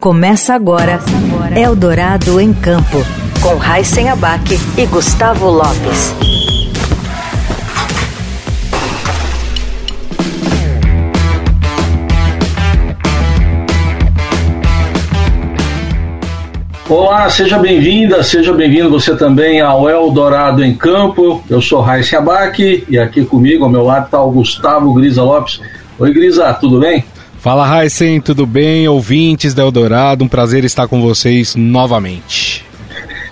Começa agora Eldorado em Campo, com Raíssen Abac e Gustavo Lopes. Olá, seja bem-vinda, seja bem-vindo você também ao Eldorado em Campo. Eu sou Raíssen Abac e aqui comigo, ao meu lado, está o Gustavo Grisa Lopes. Oi, Grisa, tudo bem? Fala Raíssen, tudo bem? Ouvintes da Eldorado, um prazer estar com vocês novamente.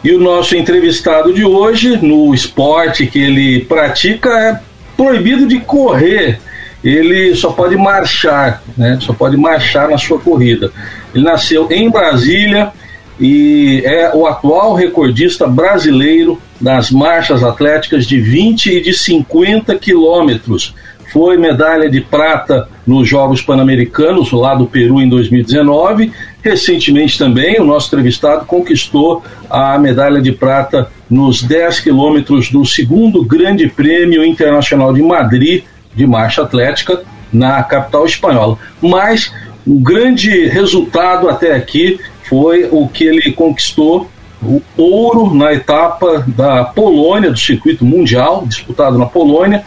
E o nosso entrevistado de hoje, no esporte que ele pratica, é proibido de correr. Ele só pode marchar, né? Só pode marchar na sua corrida. Ele nasceu em Brasília e é o atual recordista brasileiro nas marchas atléticas de 20 e de 50 quilômetros foi medalha de prata nos Jogos Pan-Americanos, lá do Peru, em 2019. Recentemente também, o nosso entrevistado conquistou a medalha de prata nos 10 quilômetros do segundo Grande Prêmio Internacional de Madrid de Marcha Atlética, na capital espanhola. Mas o grande resultado até aqui foi o que ele conquistou o ouro na etapa da Polônia, do circuito mundial, disputado na Polônia,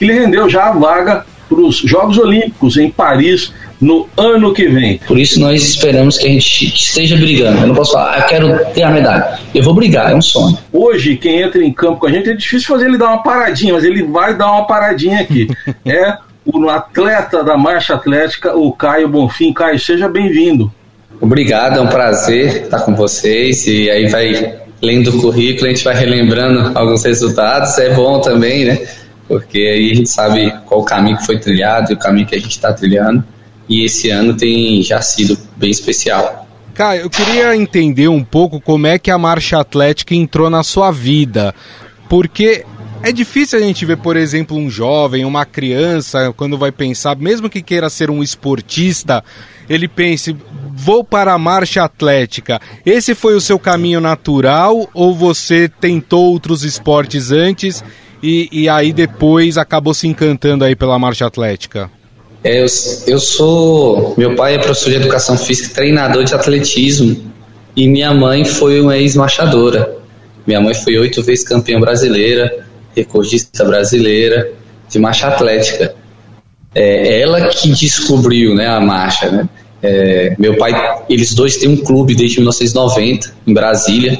que lhe rendeu já a vaga para os Jogos Olímpicos em Paris no ano que vem. Por isso nós esperamos que a gente esteja brigando. Eu não posso falar, ah, eu quero ter a medalha. Eu vou brigar, é um sonho. Hoje, quem entra em campo com a gente, é difícil fazer ele dar uma paradinha, mas ele vai dar uma paradinha aqui. é o atleta da marcha atlética, o Caio Bonfim. Caio, seja bem-vindo. Obrigado, é um prazer estar com vocês. E aí vai lendo o currículo, a gente vai relembrando alguns resultados. É bom também, né? Porque aí a gente sabe qual o caminho que foi trilhado e o caminho que a gente está trilhando. E esse ano tem já sido bem especial. Caio, eu queria entender um pouco como é que a marcha atlética entrou na sua vida, porque é difícil a gente ver, por exemplo, um jovem, uma criança, quando vai pensar, mesmo que queira ser um esportista, ele pense, vou para a marcha atlética. Esse foi o seu caminho natural ou você tentou outros esportes antes e, e aí depois acabou se encantando aí pela marcha atlética? É, eu, eu sou. Meu pai é professor de educação física, treinador de atletismo, e minha mãe foi uma ex-marchadora. Minha mãe foi oito vezes campeã brasileira, recordista brasileira de marcha atlética. É ela que descobriu né, a marcha. Né? É, meu pai, eles dois têm um clube desde 1990 em Brasília,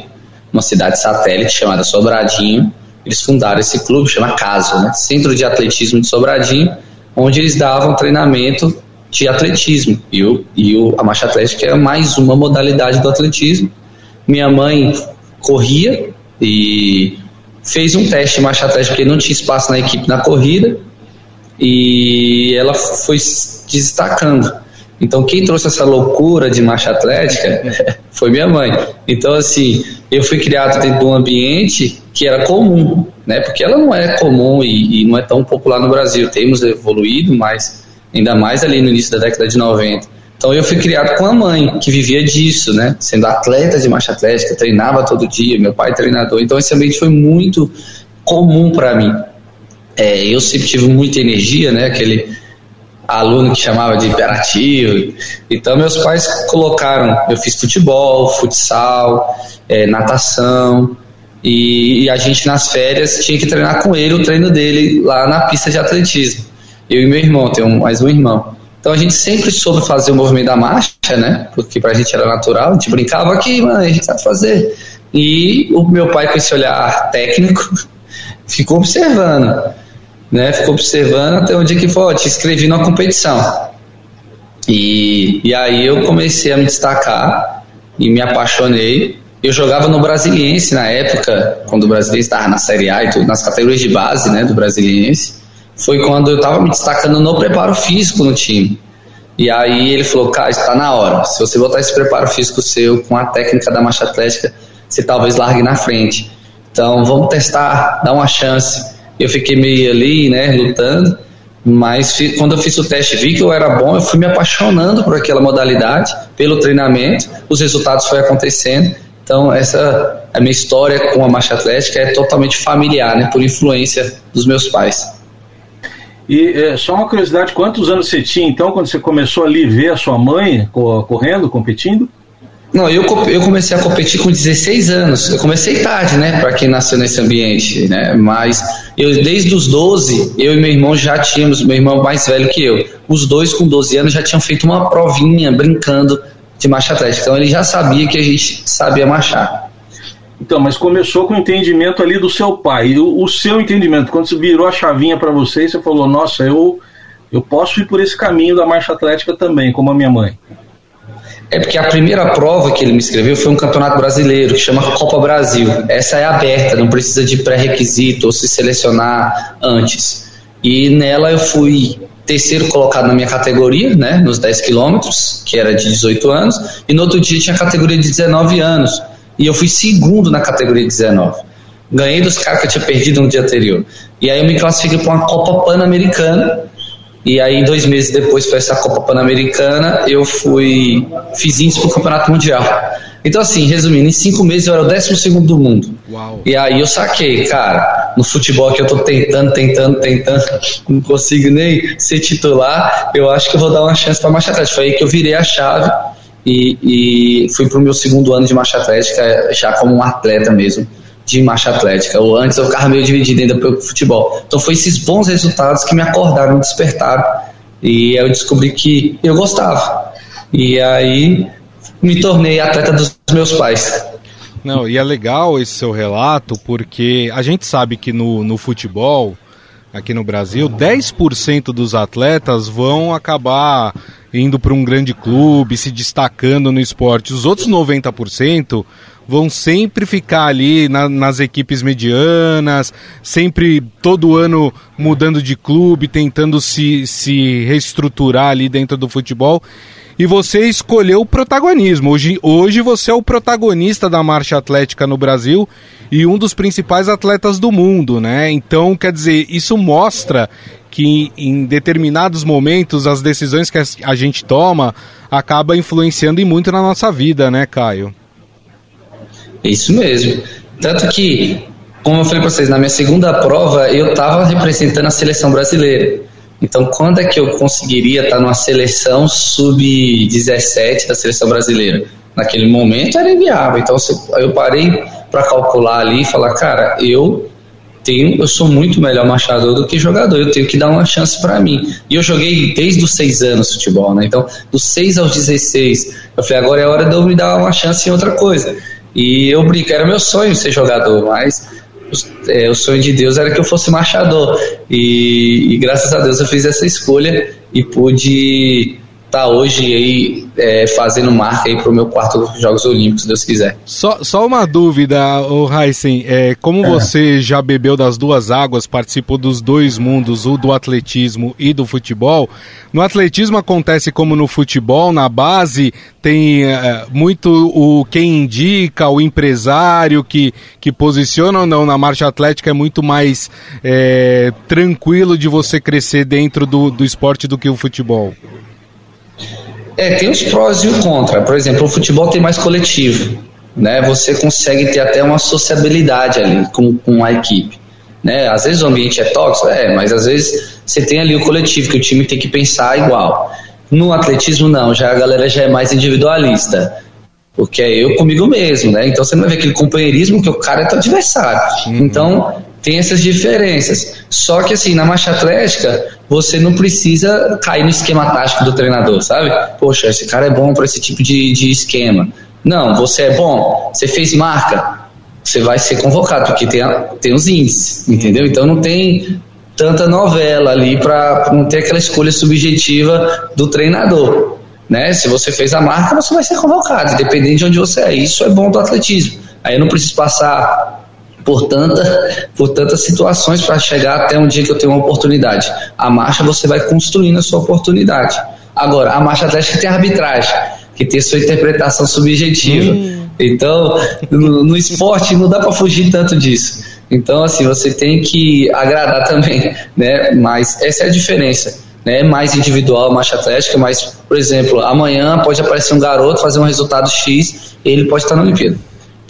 uma cidade satélite chamada Sobradinho eles fundaram esse clube, chama CASO, né? Centro de Atletismo de Sobradinho, onde eles davam treinamento de atletismo. E, o, e o, a marcha atlética é mais uma modalidade do atletismo. Minha mãe corria e fez um teste de marcha atlética porque não tinha espaço na equipe na corrida e ela foi destacando. Então, quem trouxe essa loucura de marcha atlética foi minha mãe. Então, assim, eu fui criado dentro de um ambiente que era comum, né? Porque ela não é comum e, e não é tão popular no Brasil. Temos evoluído, mas ainda mais ali no início da década de 90. Então, eu fui criado com a mãe, que vivia disso, né? Sendo atleta de marcha atlética, treinava todo dia, meu pai treinador. Então, esse ambiente foi muito comum para mim. É, eu sempre tive muita energia, né? Aquele aluno que chamava de imperativo. Então, meus pais colocaram, eu fiz futebol, futsal, é, natação, e, e, a gente nas férias tinha que treinar com ele o treino dele lá na pista de atletismo. Eu e meu irmão, um, mais um irmão. Então a gente sempre soube fazer o movimento da marcha, né? Porque pra gente era natural, a gente brincava aqui, mano, a gente sabe fazer. E o meu pai, com esse olhar técnico, ficou observando né? Ficou observando até onde que foi, te inscrevi numa competição. E, e aí eu comecei a me destacar e me apaixonei. Eu jogava no Brasiliense na época, quando o Brasiliense estava na Série A e tudo, nas categorias de base né, do Brasiliense. Foi quando eu estava me destacando no preparo físico no time. E aí ele falou, cara, está na hora. Se você botar esse preparo físico seu com a técnica da marcha atlética, você talvez largue na frente. Então vamos testar, dar uma chance. Eu fiquei meio ali, né, lutando, mas quando eu fiz o teste vi que eu era bom, eu fui me apaixonando por aquela modalidade, pelo treinamento, os resultados foram acontecendo. Então, essa a minha história com a marcha atlética é totalmente familiar, né, por influência dos meus pais. E é, só uma curiosidade, quantos anos você tinha então quando você começou ali ver a sua mãe correndo, competindo? Não, eu, eu comecei a competir com 16 anos. Eu comecei tarde, né, para quem nasceu nesse ambiente, né? Mas eu desde os 12, eu e meu irmão já tínhamos, meu irmão mais velho que eu, os dois com 12 anos já tinham feito uma provinha brincando de marcha atlética. Então ele já sabia que a gente sabia marchar. Então, mas começou com o entendimento ali do seu pai. O, o seu entendimento, quando você virou a chavinha para você, você falou: "Nossa, eu eu posso ir por esse caminho da marcha atlética também, como a minha mãe". É porque a primeira prova que ele me escreveu foi um campeonato brasileiro que chama Copa Brasil. Essa é aberta, não precisa de pré-requisito ou se selecionar antes. E nela eu fui terceiro colocado na minha categoria, né, nos 10 quilômetros, que era de 18 anos, e no outro dia tinha a categoria de 19 anos, e eu fui segundo na categoria de 19. Ganhei dos caras que eu tinha perdido no dia anterior. E aí eu me classifiquei para uma Copa Pan-Americana, e aí, dois meses depois, para essa Copa Pan-Americana, eu fui. fiz índice para o Campeonato Mundial. Então, assim, resumindo, em cinco meses eu era o décimo segundo do mundo. Uau. E aí eu saquei, cara, no futebol que eu tô tentando, tentando, tentando, não consigo nem ser titular, eu acho que eu vou dar uma chance para marcha atlética. Foi aí que eu virei a chave e, e fui pro meu segundo ano de marcha atlética, já como um atleta mesmo de marcha atlética. Ou antes eu ficava meio dividido ainda pelo futebol. Então foi esses bons resultados que me acordaram, me despertaram. E eu descobri que eu gostava. E aí me tornei atleta dos meus pais. Não, e é legal esse seu relato, porque a gente sabe que no, no futebol, aqui no Brasil, 10% dos atletas vão acabar indo para um grande clube, se destacando no esporte. Os outros 90% vão sempre ficar ali na, nas equipes medianas, sempre todo ano mudando de clube, tentando se, se reestruturar ali dentro do futebol. E você escolheu o protagonismo. Hoje, hoje você é o protagonista da marcha atlética no Brasil e um dos principais atletas do mundo, né? Então, quer dizer, isso mostra que em determinados momentos as decisões que a gente toma acaba influenciando muito na nossa vida, né, Caio? Isso mesmo. Tanto que, como eu falei para vocês, na minha segunda prova eu estava representando a seleção brasileira. Então, quando é que eu conseguiria estar numa seleção sub-17 da seleção brasileira? Naquele momento era inviável. Então, eu parei para calcular ali e falar, cara, eu tenho, eu sou muito melhor machador do que jogador, eu tenho que dar uma chance para mim. E eu joguei desde os seis anos futebol, né? Então, dos seis aos 16, eu falei, agora é hora de eu me dar uma chance em outra coisa. E eu brinco, era meu sonho ser jogador, mas é, o sonho de Deus era que eu fosse marchador. E, e graças a Deus eu fiz essa escolha e pude tá hoje aí é, fazendo marca aí pro meu quarto Jogos Olímpicos, se Deus quiser. Só, só uma dúvida, o Heisen, é, como é. você já bebeu das duas águas, participou dos dois mundos, o do atletismo e do futebol, no atletismo acontece como no futebol, na base tem é, muito o quem indica, o empresário que, que posiciona ou não na marcha atlética é muito mais é, tranquilo de você crescer dentro do, do esporte do que o futebol. É, tem os prós e o contra. Por exemplo, o futebol tem mais coletivo, né? Você consegue ter até uma sociabilidade ali com, com a equipe, né? Às vezes o ambiente é tóxico, é, mas às vezes você tem ali o coletivo que o time tem que pensar igual. No atletismo não, já a galera já é mais individualista. Porque é eu comigo mesmo, né? Então você não vai ver aquele companheirismo que o cara é teu adversário. Uhum. Então tem essas diferenças. Só que assim, na marcha atlética, você não precisa cair no esquema tático do treinador, sabe? Poxa, esse cara é bom para esse tipo de, de esquema. Não, você é bom, você fez marca, você vai ser convocado, porque tem, tem os índices, entendeu? Então não tem tanta novela ali para não ter aquela escolha subjetiva do treinador. Né? Se você fez a marca, você vai ser convocado, independente de onde você é. Isso é bom do atletismo. Aí eu não preciso passar por, tanta, por tantas situações para chegar até um dia que eu tenho uma oportunidade. A marcha você vai construindo a sua oportunidade. Agora, a marcha atlética tem arbitragem, que tem sua interpretação subjetiva. Hum. Então, no, no esporte não dá para fugir tanto disso. Então, assim, você tem que agradar também, né? Mas essa é a diferença. Né? É mais individual a marcha atlética, mas, por exemplo, amanhã pode aparecer um garoto fazer um resultado X, ele pode estar na Olimpíada.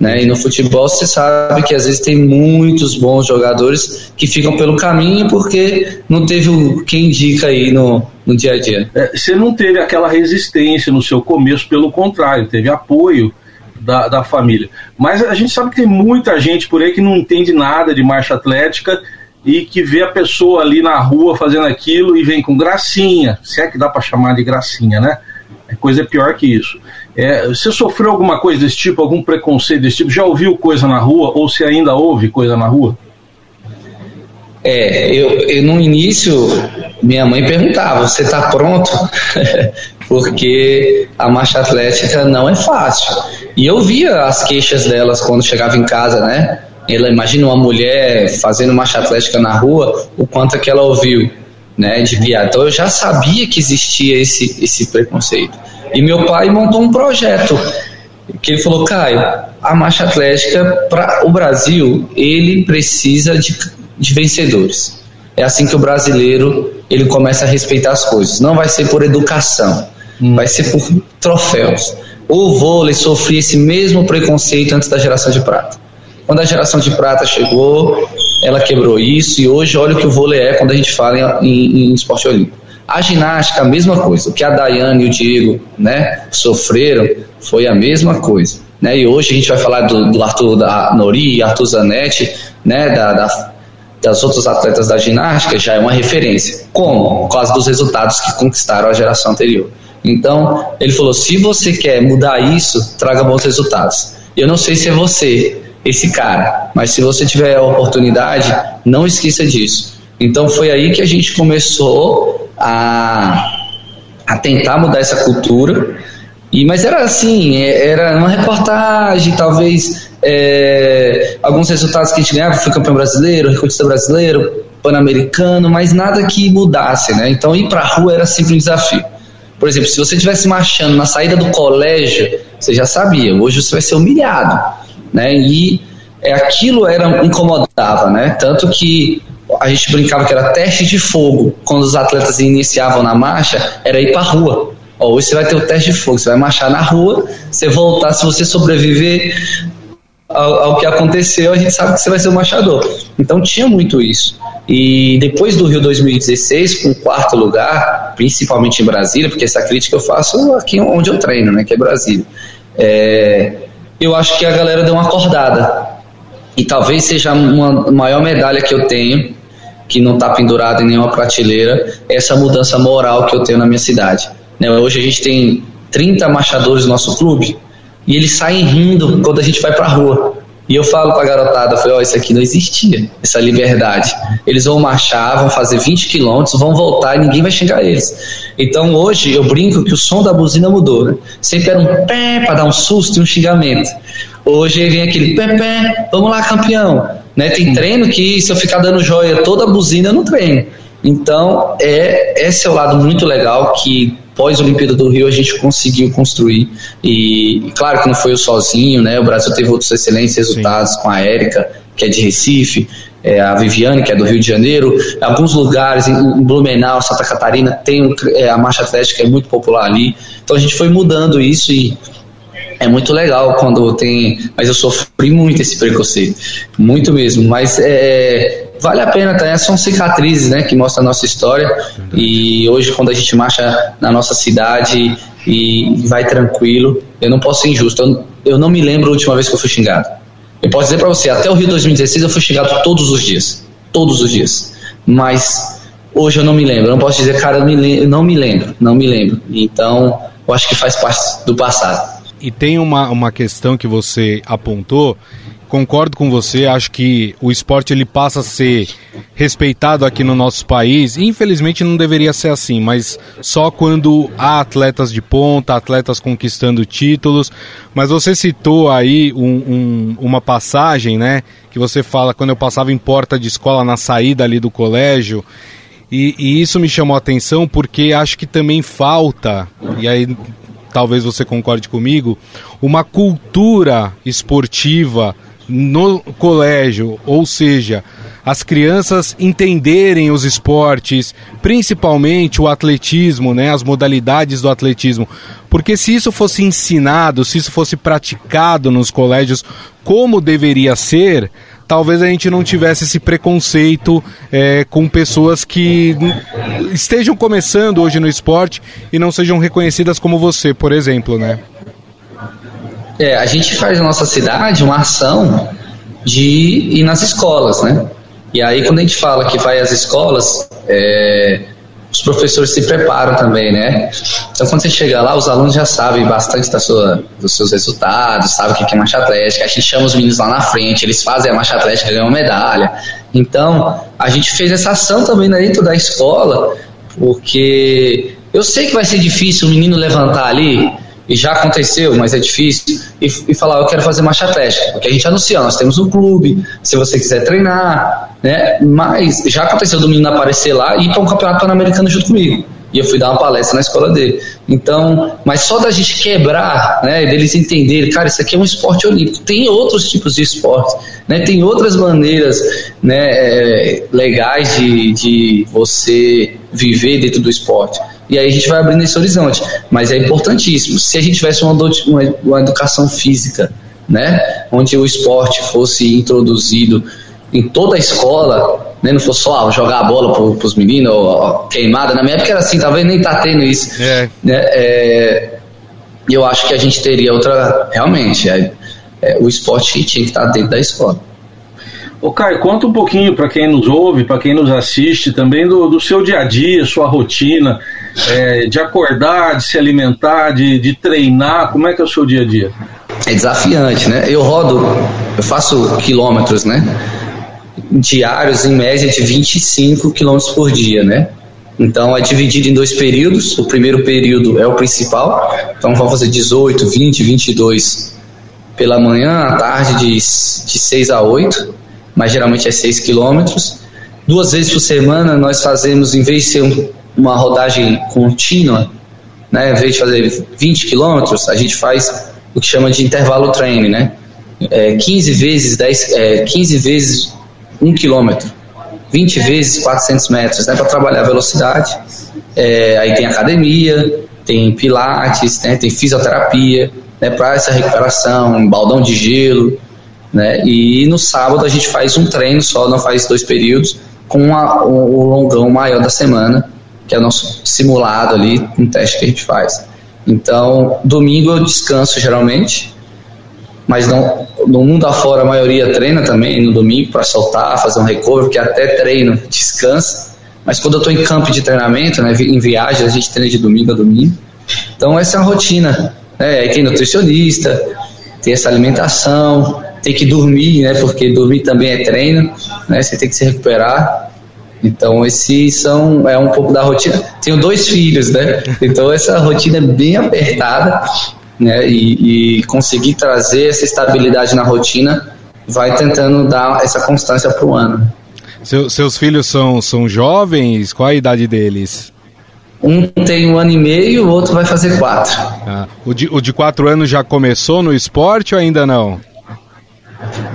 Né? E no futebol você sabe que às vezes tem muitos bons jogadores que ficam pelo caminho porque não teve quem indica aí no, no dia a dia. É, você não teve aquela resistência no seu começo, pelo contrário, teve apoio da, da família. Mas a gente sabe que tem muita gente por aí que não entende nada de marcha atlética e que vê a pessoa ali na rua fazendo aquilo e vem com gracinha, se é que dá para chamar de gracinha, né? É coisa pior que isso. É, você sofreu alguma coisa desse tipo, algum preconceito desse tipo? Já ouviu coisa na rua ou se ainda ouve coisa na rua? É, eu, eu no início minha mãe perguntava: "Você está pronto?" Porque a marcha atlética não é fácil. E eu via as queixas delas quando chegava em casa, né? Ela imagina uma mulher fazendo marcha atlética na rua, o quanto que ela ouviu, né, de piada. Então eu já sabia que existia esse esse preconceito. E meu pai montou um projeto que ele falou, Caio, a marcha atlética para o Brasil ele precisa de, de vencedores. É assim que o brasileiro ele começa a respeitar as coisas. Não vai ser por educação, hum. vai ser por troféus. O vôlei sofria esse mesmo preconceito antes da geração de prata. Quando a geração de prata chegou, ela quebrou isso e hoje olha o que o vôlei é quando a gente fala em, em, em esporte olímpico. A ginástica, a mesma coisa. O que a Daiane e o Diego né, sofreram foi a mesma coisa. Né? E hoje a gente vai falar do, do Arthur da Nori, Arthur Zanetti, né, da, da, das outros atletas da ginástica, já é uma referência. Como? Por causa dos resultados que conquistaram a geração anterior. Então, ele falou: se você quer mudar isso, traga bons resultados. Eu não sei se é você, esse cara. Mas se você tiver a oportunidade, não esqueça disso. Então foi aí que a gente começou a, a tentar mudar essa cultura. E, mas era assim, é, era uma reportagem, talvez é, alguns resultados que a gente ganhava, foi campeão brasileiro, recordista brasileiro, pan-americano, mas nada que mudasse, né? Então ir para a rua era sempre um desafio. Por exemplo, se você estivesse marchando na saída do colégio, você já sabia, hoje você vai ser humilhado né? E é, aquilo era incomodava, né? Tanto que a gente brincava que era teste de fogo quando os atletas iniciavam na marcha, era ir para rua. Ó, hoje você vai ter o teste de fogo, você vai marchar na rua, você voltar, se você sobreviver ao, ao, que aconteceu, a gente sabe que você vai ser o marchador. Então tinha muito isso. E depois do Rio 2016, com quarto lugar, principalmente em Brasília, porque essa crítica eu faço aqui onde eu treino, né, que é Brasília. É, eu acho que a galera deu uma acordada. E talvez seja uma maior medalha que eu tenho, que não está pendurada em nenhuma prateleira, essa mudança moral que eu tenho na minha cidade. Né? Hoje a gente tem 30 marchadores no nosso clube e eles saem rindo quando a gente vai para a rua. E eu falo para a garotada, falei, ó, oh, isso aqui não existia, essa liberdade. Eles vão marchar, vão fazer 20 quilômetros, vão voltar e ninguém vai xingar eles. Então hoje eu brinco que o som da buzina mudou, né? Sempre era um pé para dar um susto e um xingamento. Hoje vem aquele pé pé, vamos lá campeão. Né? Tem treino que se eu ficar dando joia toda a buzina eu não treino. Então é esse é o lado muito legal que pós-Olimpíada do Rio a gente conseguiu construir e claro que não foi eu sozinho, né? O Brasil teve outros excelentes resultados Sim. com a Érica, que é de Recife, é, a Viviane, que é do Rio de Janeiro, alguns lugares, em Blumenau, Santa Catarina, tem é, a marcha atlética é muito popular ali. Então a gente foi mudando isso e é muito legal quando tem. Mas eu sofri muito esse preconceito, muito mesmo. Mas é, vale a pena, tá? São cicatrizes, né, que mostram a nossa história. E hoje, quando a gente marcha na nossa cidade e vai tranquilo, eu não posso ser injusto. Eu, eu não me lembro a última vez que eu fui xingado. Eu posso dizer para você, até o Rio 2016 eu fui xingado todos os dias. Todos os dias. Mas hoje eu não me lembro. Eu não posso dizer, cara, eu, me não me lembro. Não me lembro. Então, eu acho que faz parte do passado. E tem uma, uma questão que você apontou concordo com você, acho que o esporte ele passa a ser respeitado aqui no nosso país. Infelizmente não deveria ser assim, mas só quando há atletas de ponta, atletas conquistando títulos. Mas você citou aí um, um, uma passagem, né? Que você fala quando eu passava em porta de escola na saída ali do colégio. E, e isso me chamou a atenção porque acho que também falta, e aí talvez você concorde comigo, uma cultura esportiva no colégio, ou seja, as crianças entenderem os esportes, principalmente o atletismo, né, as modalidades do atletismo. Porque se isso fosse ensinado, se isso fosse praticado nos colégios como deveria ser, talvez a gente não tivesse esse preconceito é, com pessoas que estejam começando hoje no esporte e não sejam reconhecidas como você, por exemplo, né? É, a gente faz na nossa cidade uma ação de ir nas escolas, né? E aí quando a gente fala que vai às escolas, é, os professores se preparam também, né? Então, quando você chega lá, os alunos já sabem bastante da sua, dos seus resultados, sabem o que é marcha atlética. A gente chama os meninos lá na frente, eles fazem a marcha atlética, ganham medalha. Então, a gente fez essa ação também dentro da escola, porque eu sei que vai ser difícil o menino levantar ali e já aconteceu, mas é difícil, e, e falar, eu quero fazer marcha atlética, porque a gente anuncia, nós temos um clube, se você quiser treinar, né? Mas já aconteceu do menino aparecer lá e ir para um campeonato pan-americano junto comigo. E eu fui dar uma palestra na escola dele. Então, mas só da gente quebrar, né, deles entenderem, cara, isso aqui é um esporte olímpico. Tem outros tipos de esportes, né, tem outras maneiras né, é, legais de, de você viver dentro do esporte. E aí a gente vai abrindo esse horizonte. Mas é importantíssimo. Se a gente tivesse uma, uma, uma educação física, né, onde o esporte fosse introduzido em toda a escola, né, não fosse só ah, jogar a bola para os meninos, ou, ou, queimada. Na minha época era assim, talvez nem tá tendo isso. É. Né, é, eu acho que a gente teria outra. Realmente, é, é o esporte que tinha que estar dentro da escola. Ô Caio, conta um pouquinho para quem nos ouve, para quem nos assiste, também do, do seu dia a dia, sua rotina é, de acordar, de se alimentar, de, de treinar? Como é que é o seu dia a dia? É desafiante, né? Eu rodo, eu faço quilômetros, né? Diários em média de 25 quilômetros por dia, né? Então é dividido em dois períodos. O primeiro período é o principal, então vamos fazer 18, 20, 22 pela manhã, à tarde de, de 6 a 8, mas geralmente é 6 quilômetros. Duas vezes por semana nós fazemos, em vez de ser um uma rodagem contínua, né, em vez de fazer 20 quilômetros, a gente faz o que chama de intervalo treino, né? É, 15 vezes 10, é, 15 vezes 1 quilômetro, 20 vezes 400 metros, né, para trabalhar a velocidade. É, aí tem academia, tem pilates, né, tem fisioterapia, né, para essa recuperação, um baldão de gelo, né? E no sábado a gente faz um treino só, não faz dois períodos, com a, o, o longão maior da semana, que é o nosso simulado ali, um teste que a gente faz. Então, domingo eu descanso geralmente, mas não, no mundo afora a maioria treina também no domingo para soltar, fazer um recovery, porque até treino descansa. Mas quando eu estou em campo de treinamento, né, em viagem, a gente treina de domingo a domingo. Então essa é a rotina. Né? Aí tem nutricionista, tem essa alimentação, tem que dormir, né? Porque dormir também é treino, né? Você tem que se recuperar. Então, esses são é um pouco da rotina. Tenho dois filhos, né? Então, essa rotina é bem apertada, né? E, e conseguir trazer essa estabilidade na rotina vai tentando dar essa constância para o ano. Seu, seus filhos são, são jovens? Qual a idade deles? Um tem um ano e meio, o outro vai fazer quatro. Ah, o, de, o de quatro anos já começou no esporte ou ainda não?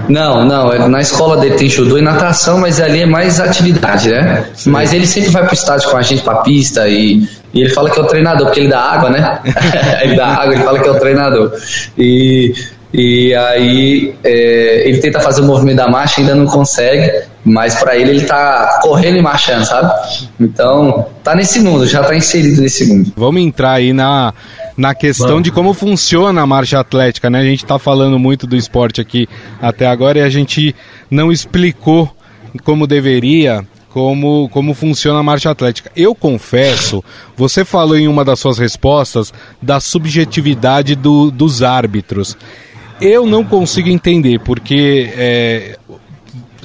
Não, não. É, na escola dele tem judô e natação, mas ali é mais atividade, né? Sim. Mas ele sempre vai pro estádio com a gente pra pista e, e ele fala que é o treinador, porque ele dá água, né? ele dá água, ele fala que é o treinador. E, e aí é, ele tenta fazer o movimento da marcha, ainda não consegue, mas para ele ele tá correndo e marchando, sabe? Então, tá nesse mundo, já tá inserido nesse mundo. Vamos entrar aí na na questão Vamos. de como funciona a marcha atlética, né? A gente está falando muito do esporte aqui até agora e a gente não explicou como deveria como, como funciona a marcha atlética. Eu confesso, você falou em uma das suas respostas da subjetividade do, dos árbitros. Eu não consigo entender, porque é,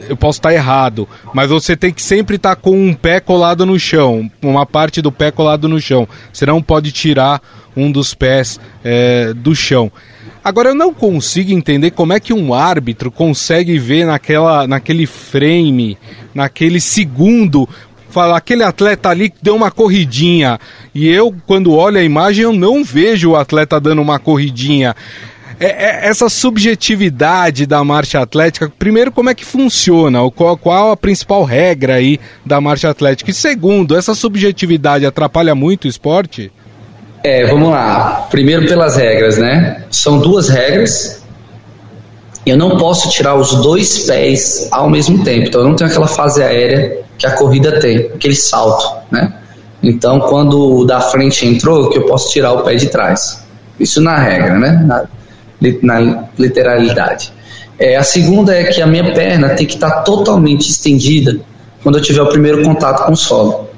eu posso estar errado, mas você tem que sempre estar com um pé colado no chão, uma parte do pé colado no chão. Você não pode tirar um dos pés é, do chão. Agora eu não consigo entender como é que um árbitro consegue ver naquela, naquele frame, naquele segundo, falar aquele atleta ali deu uma corridinha e eu quando olho a imagem eu não vejo o atleta dando uma corridinha. É, é, essa subjetividade da marcha atlética, primeiro, como é que funciona? Qual, qual a principal regra aí da marcha atlética? E segundo, essa subjetividade atrapalha muito o esporte? É, vamos lá. Primeiro pelas regras, né? São duas regras. Eu não posso tirar os dois pés ao mesmo tempo. Então eu não tenho aquela fase aérea que a corrida tem, aquele salto, né? Então quando o da frente entrou, que eu posso tirar o pé de trás. Isso na regra, né? Na, na literalidade. É, a segunda é que a minha perna tem que estar totalmente estendida quando eu tiver o primeiro contato com o solo.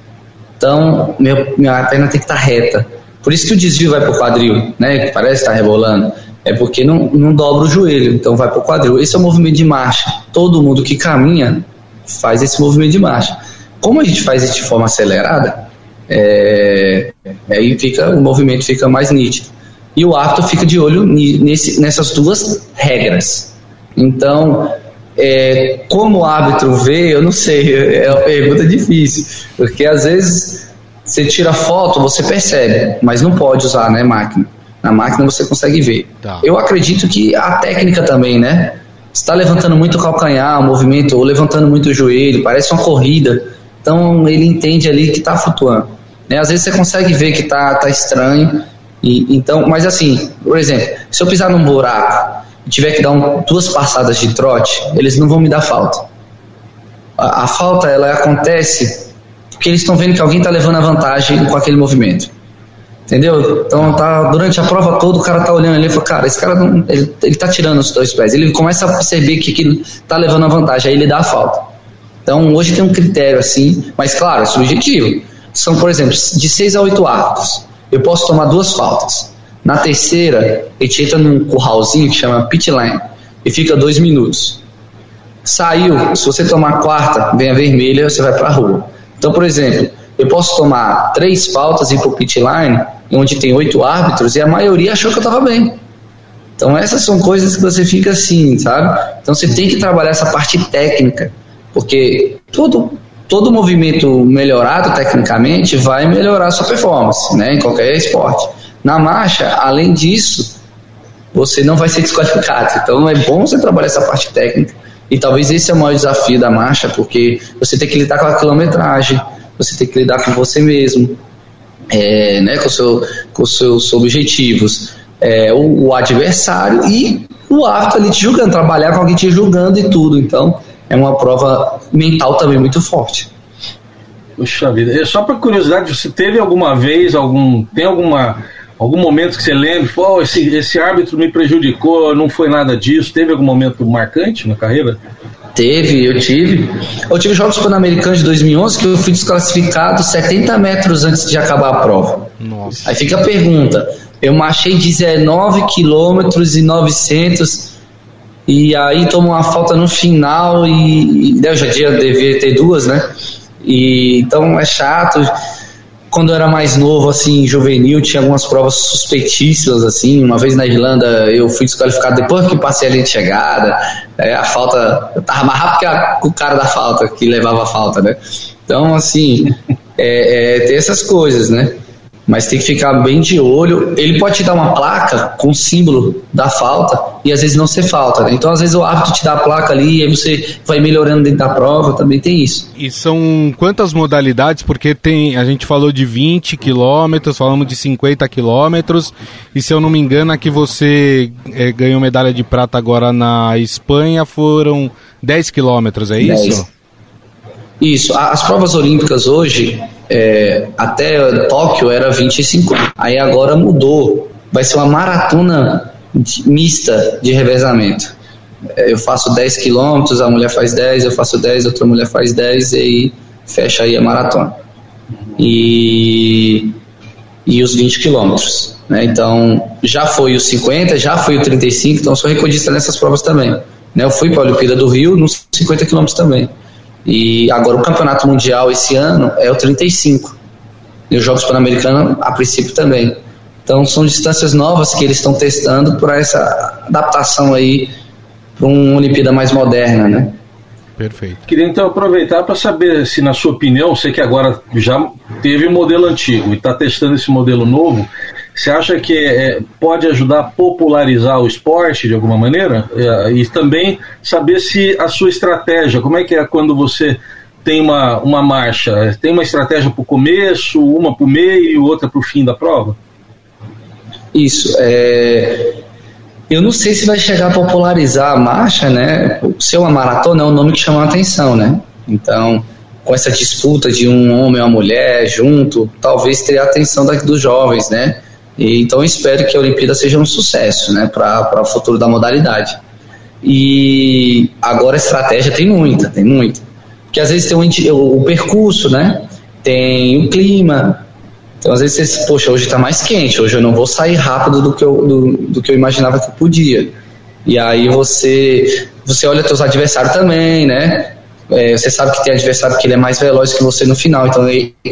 Então, meu, minha perna tem que estar reta. Por isso que o desvio vai para o quadril, né? Que parece estar rebolando. É porque não, não dobra o joelho, então vai para o quadril. Esse é o movimento de marcha. Todo mundo que caminha faz esse movimento de marcha. Como a gente faz isso de forma acelerada, é, aí fica, o movimento fica mais nítido. E o árbitro fica de olho nesse, nessas duas regras. Então, é, como o árbitro vê, eu não sei, é uma pergunta difícil, porque às vezes você tira foto, você percebe, mas não pode usar, né, máquina. Na máquina você consegue ver. Tá. Eu acredito que a técnica também, né? está levantando muito o calcanhar, o movimento, ou levantando muito o joelho, parece uma corrida. Então ele entende ali que está flutuando. Né? Às vezes você consegue ver que está tá estranho. E, então, mas assim, por exemplo, se eu pisar num buraco e tiver que dar um, duas passadas de trote, eles não vão me dar falta. A, a falta ela acontece porque eles estão vendo que alguém está levando a vantagem com aquele movimento. Entendeu? Então tá, durante a prova toda o cara tá olhando ali e fala, cara, esse cara não, ele, ele tá tirando os dois pés. Ele começa a perceber que aquilo tá levando a vantagem, aí ele dá a falta. Então hoje tem um critério assim, mas claro, é subjetivo. São, por exemplo, de 6 a 8 árbitros. Eu posso tomar duas faltas. Na terceira, a gente entra num curralzinho que chama pit line e fica dois minutos. Saiu, se você tomar quarta, vem a vermelha, você vai para a rua. Então, por exemplo, eu posso tomar três faltas e ir para line, onde tem oito árbitros, e a maioria achou que eu estava bem. Então, essas são coisas que você fica assim, sabe? Então, você tem que trabalhar essa parte técnica, porque todo, todo movimento melhorado tecnicamente vai melhorar a sua performance, né? Em qualquer esporte. Na marcha, além disso, você não vai ser desqualificado. Então, é bom você trabalhar essa parte técnica. E talvez esse é o maior desafio da marcha, porque você tem que lidar com a quilometragem, você tem que lidar com você mesmo, é, né, com, seu, com seus objetivos, é, o, o, adversário e o árbitro ali te julgando, trabalhar com alguém te julgando e tudo. Então, é uma prova mental também muito forte. Puxa vida, só por curiosidade, você teve alguma vez, algum, tem alguma algum momento que você lembre, pô, esse, esse árbitro me prejudicou, não foi nada disso, teve algum momento marcante na carreira? Teve, eu tive. Eu tive Jogos Pan-Americanos de 2011 que eu fui desclassificado 70 metros antes de acabar a prova. Nossa. Aí fica a pergunta: eu marchei 19 quilômetros e 900 e aí tomou uma falta no final e, e eu já devia ter duas, né? E então é chato quando eu era mais novo, assim, juvenil, tinha algumas provas suspeitíssimas, assim. Uma vez na Irlanda eu fui desqualificado depois que passei a linha de chegada. É, a falta. Eu tava mais rápido que o cara da falta, que levava a falta, né? Então, assim, é, é, tem essas coisas, né? Mas tem que ficar bem de olho. Ele pode te dar uma placa com o símbolo da falta e às vezes não ser falta. Né? Então, às vezes o árbitro te dá a placa ali e aí você vai melhorando dentro da prova, também tem isso. E são quantas modalidades? Porque tem, a gente falou de 20 quilômetros, falamos de 50 quilômetros, e se eu não me engano, aqui você é, ganhou medalha de prata agora na Espanha, foram 10 quilômetros, é 10. isso? Isso, as provas olímpicas hoje, é, até Tóquio era 25, aí agora mudou, vai ser uma maratona de, mista de revezamento. É, eu faço 10 quilômetros, a mulher faz 10, eu faço 10, outra mulher faz 10 e aí fecha aí a maratona. E, e os 20 quilômetros. Né? Então, já foi os 50, já foi o 35, então sou recordista nessas provas também. Né? Eu fui para a Olimpíada do Rio nos 50 quilômetros também. E agora o campeonato mundial esse ano é o 35. E os Jogos Pan-Americanos, a princípio, também. Então são distâncias novas que eles estão testando para essa adaptação aí para uma Olimpíada mais moderna, né? Perfeito. Queria então aproveitar para saber se, na sua opinião, sei que agora já teve um modelo antigo e está testando esse modelo novo, Você acha que é, pode ajudar a popularizar o esporte de alguma maneira? É, e também saber se a sua estratégia, como é que é quando você tem uma, uma marcha? Tem uma estratégia para o começo, uma para o meio e outra para o fim da prova? Isso. É... Eu não sei se vai chegar a popularizar a marcha, né? Ser uma maratona é um nome que chama a atenção, né? Então, com essa disputa de um homem e uma mulher junto, talvez ter a atenção dos jovens, né? E, então, espero que a Olimpíada seja um sucesso, né? Para o futuro da modalidade. E agora a estratégia tem muita, tem muita. Porque às vezes tem o, o percurso, né? Tem o clima, então, às vezes, você, poxa, hoje está mais quente, hoje eu não vou sair rápido do que eu, do, do que eu imaginava que eu podia. E aí você, você olha seus adversários também, né? É, você sabe que tem adversário que ele é mais veloz que você no final, então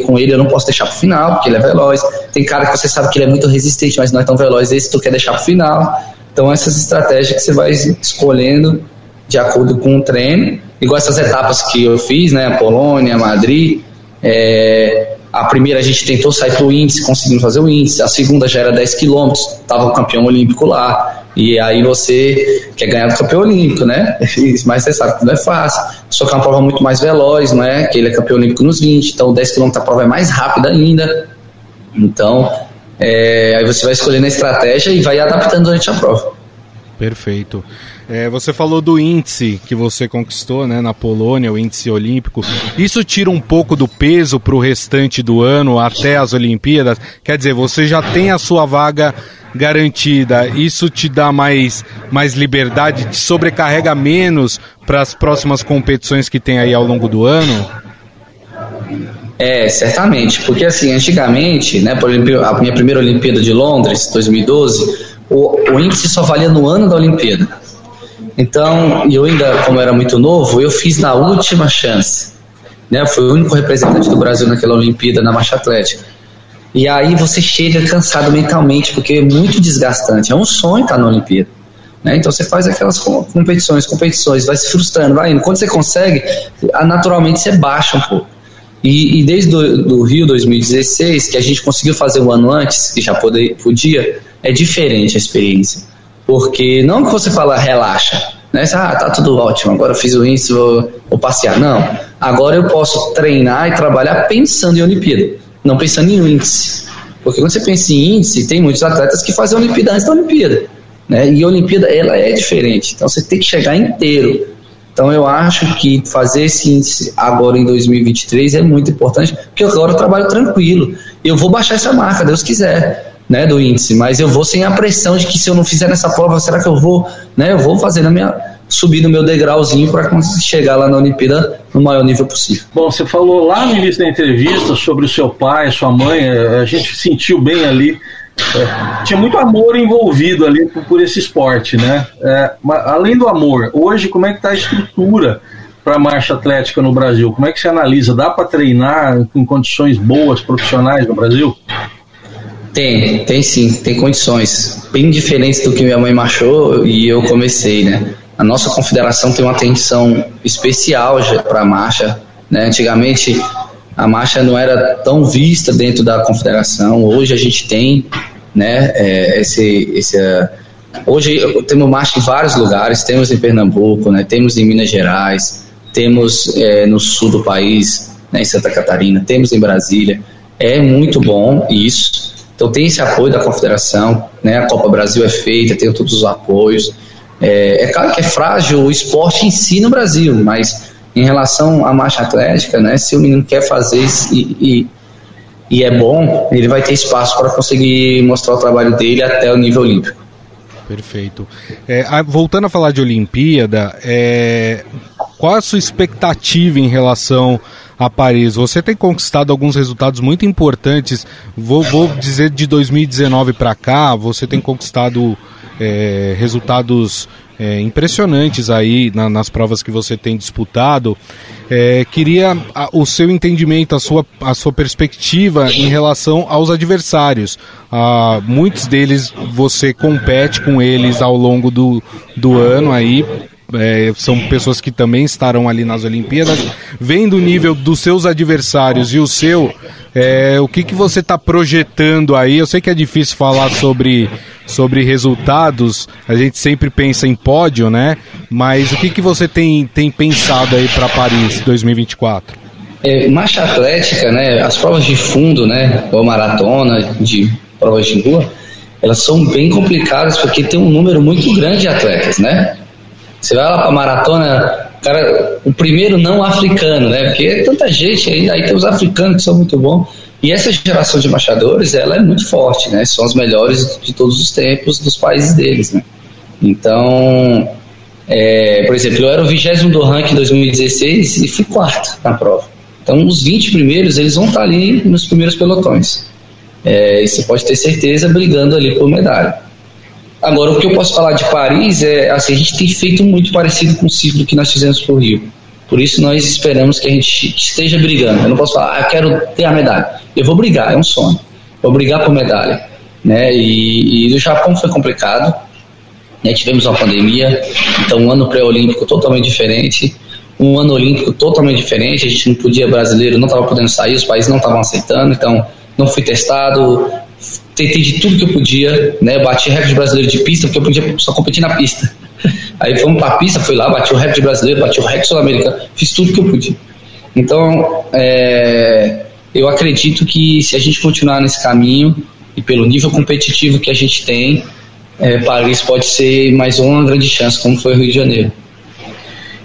com ele eu não posso deixar pro final, porque ele é veloz. Tem cara que você sabe que ele é muito resistente, mas não é tão veloz, esse tu quer deixar pro final. Então essas estratégias que você vai escolhendo de acordo com o treino, igual essas etapas que eu fiz, né, Polônia, Madrid, é, a primeira a gente tentou sair para o índice, conseguimos fazer o índice. A segunda já era 10 quilômetros, estava o campeão olímpico lá. E aí você quer ganhar do campeão olímpico, né? Mas você sabe que não é fácil. Só que é uma prova muito mais veloz, não é? Que ele é campeão olímpico nos 20, então 10 km a prova é mais rápida ainda. Então, é, aí você vai escolhendo a estratégia e vai adaptando durante a prova. Perfeito. É, você falou do índice que você conquistou né, na Polônia, o índice olímpico. Isso tira um pouco do peso para o restante do ano até as Olimpíadas? Quer dizer, você já tem a sua vaga garantida. Isso te dá mais, mais liberdade, te sobrecarrega menos para as próximas competições que tem aí ao longo do ano? É, certamente, porque assim, antigamente, né, a minha primeira Olimpíada de Londres, 2012, o, o índice só valia no ano da Olimpíada. Então, eu ainda, como era muito novo, eu fiz na última chance. Né? Eu fui o único representante do Brasil naquela Olimpíada na marcha atlética. E aí você chega cansado mentalmente, porque é muito desgastante. É um sonho estar na Olimpíada. Né? Então você faz aquelas competições, competições, vai se frustrando, vai indo. Quando você consegue, naturalmente você baixa um pouco. E, e desde do, Rio 2016, que a gente conseguiu fazer um ano antes, que já poder, podia, é diferente a experiência. Porque não que você fala relaxa, né? Ah, tá tudo ótimo, agora fiz o índice, vou, vou passear. Não. Agora eu posso treinar e trabalhar pensando em Olimpíada, não pensando em índice. Porque quando você pensa em índice, tem muitos atletas que fazem Olimpíada antes da Olimpíada. Né? E a Olimpíada, ela é diferente. Então você tem que chegar inteiro. Então eu acho que fazer esse índice agora em 2023 é muito importante, porque agora eu trabalho tranquilo. Eu vou baixar essa marca, Deus quiser né, do índice, mas eu vou sem a pressão de que se eu não fizer nessa prova, será que eu vou, né, eu vou fazer na minha subir no meu degrauzinho para chegar lá na Olimpíada no maior nível possível. Bom, você falou lá no início da entrevista sobre o seu pai, sua mãe, é, a gente sentiu bem ali. É, tinha muito amor envolvido ali por, por esse esporte, né? É, além do amor, hoje como é que está a estrutura para a marcha atlética no Brasil? Como é que você analisa? Dá para treinar em condições boas, profissionais no Brasil? Tem, tem sim, tem condições. Bem diferentes do que minha mãe marchou e eu comecei, né? A nossa confederação tem uma atenção especial para a marcha. Né? Antigamente a marcha não era tão vista dentro da confederação. Hoje a gente tem, né? É, esse, esse, uh, hoje temos marcha em vários lugares. Temos em Pernambuco, né? Temos em Minas Gerais, temos é, no sul do país, né? em Santa Catarina, temos em Brasília. É muito bom isso. Então tem esse apoio da confederação, né? A Copa Brasil é feita, tem todos os apoios. É, é claro que é frágil o esporte em si no Brasil, mas em relação à marcha atlética, né? Se o menino quer fazer isso e, e, e é bom, ele vai ter espaço para conseguir mostrar o trabalho dele até o nível olímpico. Perfeito. É, voltando a falar de Olimpíada, é, qual a sua expectativa em relação a Paris. Você tem conquistado alguns resultados muito importantes. Vou, vou dizer de 2019 para cá, você tem conquistado é, resultados é, impressionantes aí na, nas provas que você tem disputado. É, queria a, o seu entendimento, a sua, a sua perspectiva em relação aos adversários. Ah, muitos deles você compete com eles ao longo do, do ano aí é, são pessoas que também estarão ali nas Olimpíadas, vendo o nível dos seus adversários e o seu, é, o que, que você está projetando aí? Eu sei que é difícil falar sobre, sobre resultados, a gente sempre pensa em pódio, né? Mas o que, que você tem, tem pensado aí para Paris 2024? É, marcha atlética, né? As provas de fundo, né? Ou maratona, de provas de rua, elas são bem complicadas porque tem um número muito grande de atletas, né? Você vai lá para maratona, cara, o primeiro não africano, né? Porque é tanta gente aí, aí tem os africanos que são muito bons. E essa geração de machadores, ela é muito forte, né? São os melhores de todos os tempos dos países deles, né? Então, é, por exemplo, eu era o vigésimo do ranking em 2016 e fui quarto na prova. Então, os 20 primeiros, eles vão estar ali nos primeiros pelotões. É, e você pode ter certeza brigando ali por medalha. Agora, o que eu posso falar de Paris é, assim, a gente tem feito muito parecido com o ciclo que nós fizemos para o Rio. Por isso nós esperamos que a gente esteja brigando. Eu não posso falar, ah, eu quero ter a medalha. Eu vou brigar, é um sonho. Vou brigar por medalha. Né? E, e o Japão foi complicado. Né? Tivemos uma pandemia, então um ano pré-olímpico totalmente diferente um ano olímpico totalmente diferente, a gente não podia, brasileiro não estava podendo sair, os países não estavam aceitando, então não fui testado, tentei de tudo que eu podia, né, bati recorde brasileiro de pista, porque eu podia só competir na pista. Aí fomos para a pista, fui lá, bati o recorde brasileiro, bati o recorde sul-americano, fiz tudo que eu podia. Então, é, eu acredito que se a gente continuar nesse caminho e pelo nível competitivo que a gente tem, é, Paris pode ser mais uma grande chance, como foi o Rio de Janeiro.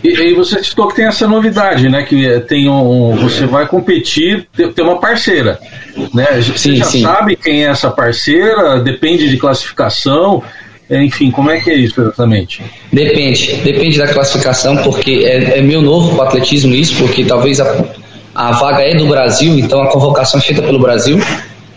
E, e você citou que tem essa novidade, né? Que tem um, você vai competir, tem, uma parceira, né? Você sim, já sim. sabe quem é essa parceira? Depende de classificação. Enfim, como é que é isso exatamente? Depende, depende da classificação, porque é, é meu novo para o atletismo isso, porque talvez a, a vaga é do Brasil, então a convocação é feita pelo Brasil,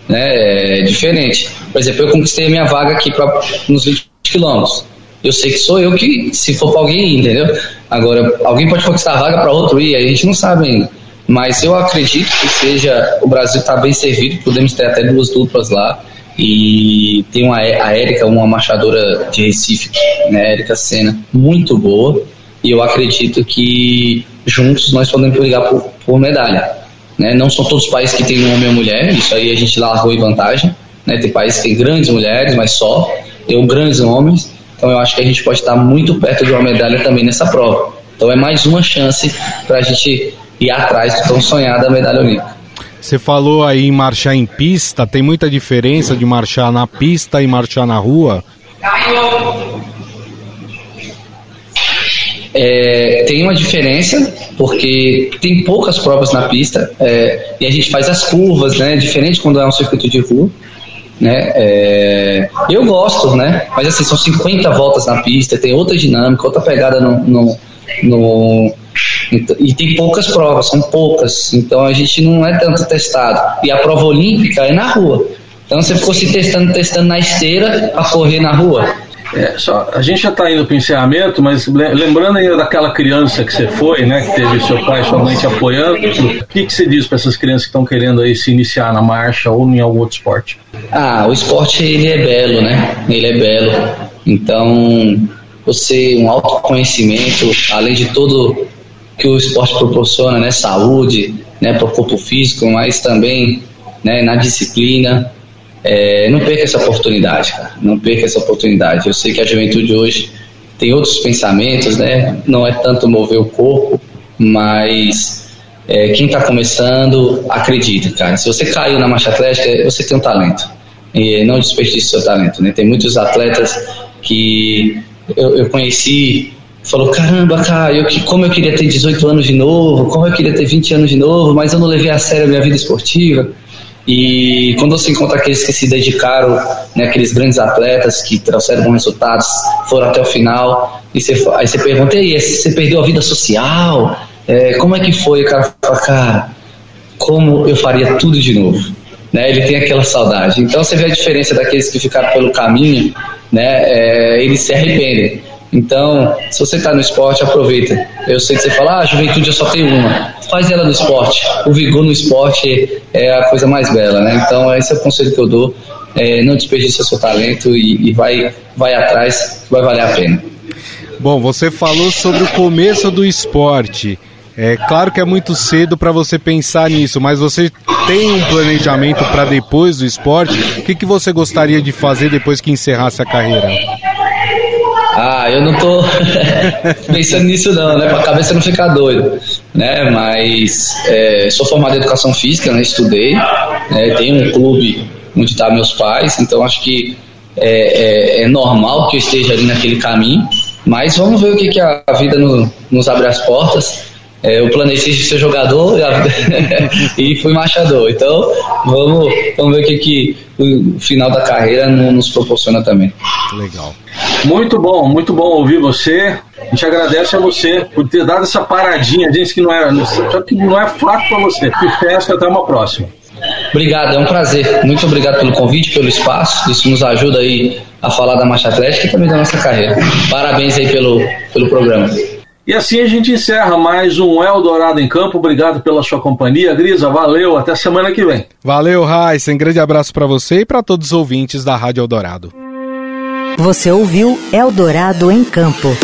né? É diferente. Por exemplo, eu conquistei a minha vaga aqui pra, nos 20 quilômetros. Eu sei que sou eu que, se for para alguém, entendeu? Agora, alguém pode conquistar a vaga para outro ir, a gente não sabe ainda. Mas eu acredito que seja. O Brasil está bem servido, podemos ter até duas duplas lá. E tem uma, a Érica, uma marchadora de Recife, né, Érica Senna, muito boa. E eu acredito que juntos nós podemos brigar por, por medalha. Né? Não são todos os países que tem um homem ou mulher, isso aí a gente largou em vantagem. Né? Tem países que tem grandes mulheres, mas só. Tem grandes homens. Então eu acho que a gente pode estar muito perto de uma medalha também nessa prova. Então é mais uma chance para a gente ir atrás de tão sonhada medalha olímpica. Você falou aí em marchar em pista, tem muita diferença de marchar na pista e marchar na rua? É, tem uma diferença, porque tem poucas provas na pista é, e a gente faz as curvas, né? Diferente quando é um circuito de rua né? É, eu gosto, né? Mas assim, são 50 voltas na pista, tem outra dinâmica, outra pegada no, no, no, e tem poucas provas, são poucas, então a gente não é tanto testado. E a prova olímpica é na rua. Então você ficou se testando, testando na esteira a correr na rua. É, só, a gente já está indo para o encerramento, mas lembrando ainda daquela criança que você foi, né, que teve seu pai e sua mãe te apoiando, o que, que você diz para essas crianças que estão querendo aí se iniciar na marcha ou em algum outro esporte? Ah, o esporte ele é belo, né? Ele é belo. Então, você um autoconhecimento, além de tudo que o esporte proporciona, né, saúde, né, para o corpo físico, mas também, né, na disciplina, é, não perca essa oportunidade, cara. Não perca essa oportunidade. Eu sei que a juventude hoje tem outros pensamentos, né? Não é tanto mover o corpo, mas é, quem está começando, acredita, cara. Se você caiu na marcha atlética, você tem um talento. E não desperdice seu talento, né? Tem muitos atletas que eu, eu conheci falou, caramba, cara, eu, como eu queria ter 18 anos de novo, como eu queria ter 20 anos de novo, mas eu não levei a sério a minha vida esportiva. E quando você encontra aqueles que se dedicaram, né, aqueles grandes atletas que trouxeram bons resultados, foram até o final, e você, aí você pergunta, e aí, você perdeu a vida social? É, como é que foi? O cara fala, cara, como eu faria tudo de novo? Né, ele tem aquela saudade. Então você vê a diferença daqueles que ficaram pelo caminho, né, é, eles se arrependem. Então, se você está no esporte, aproveita. Eu sei que você fala, ah, juventude eu só tenho uma. Faz ela no esporte. O vigor no esporte é a coisa mais bela, né? Então, esse é o conselho que eu dou. É, não desperdice seu talento e, e vai, vai atrás, vai valer a pena. Bom, você falou sobre o começo do esporte. É claro que é muito cedo para você pensar nisso, mas você tem um planejamento para depois do esporte? O que, que você gostaria de fazer depois que encerrasse a carreira? Ah, eu não tô pensando nisso não, né? Pra cabeça não ficar doido, né? Mas é, sou formado em educação física, né? Estudei, né? tenho um clube onde tá meus pais, então acho que é, é, é normal que eu esteja ali naquele caminho. Mas vamos ver o que, que a vida no, nos abre as portas. É, eu planejei ser jogador e fui marchador. Então, vamos, vamos ver o que, que o final da carreira nos proporciona também. Legal. Muito bom, muito bom ouvir você. A gente agradece a você por ter dado essa paradinha. Gente que não é, só que não é fato para você. Que festa, até uma próxima. Obrigado, é um prazer. Muito obrigado pelo convite, pelo espaço. Isso nos ajuda aí a falar da marcha atlética e também da nossa carreira. Parabéns aí pelo, pelo programa. E assim a gente encerra mais um Eldorado em Campo. Obrigado pela sua companhia. Grisa, valeu. Até semana que vem. Valeu, Raíssa. Um grande abraço para você e para todos os ouvintes da Rádio Eldorado. Você ouviu Eldorado em Campo.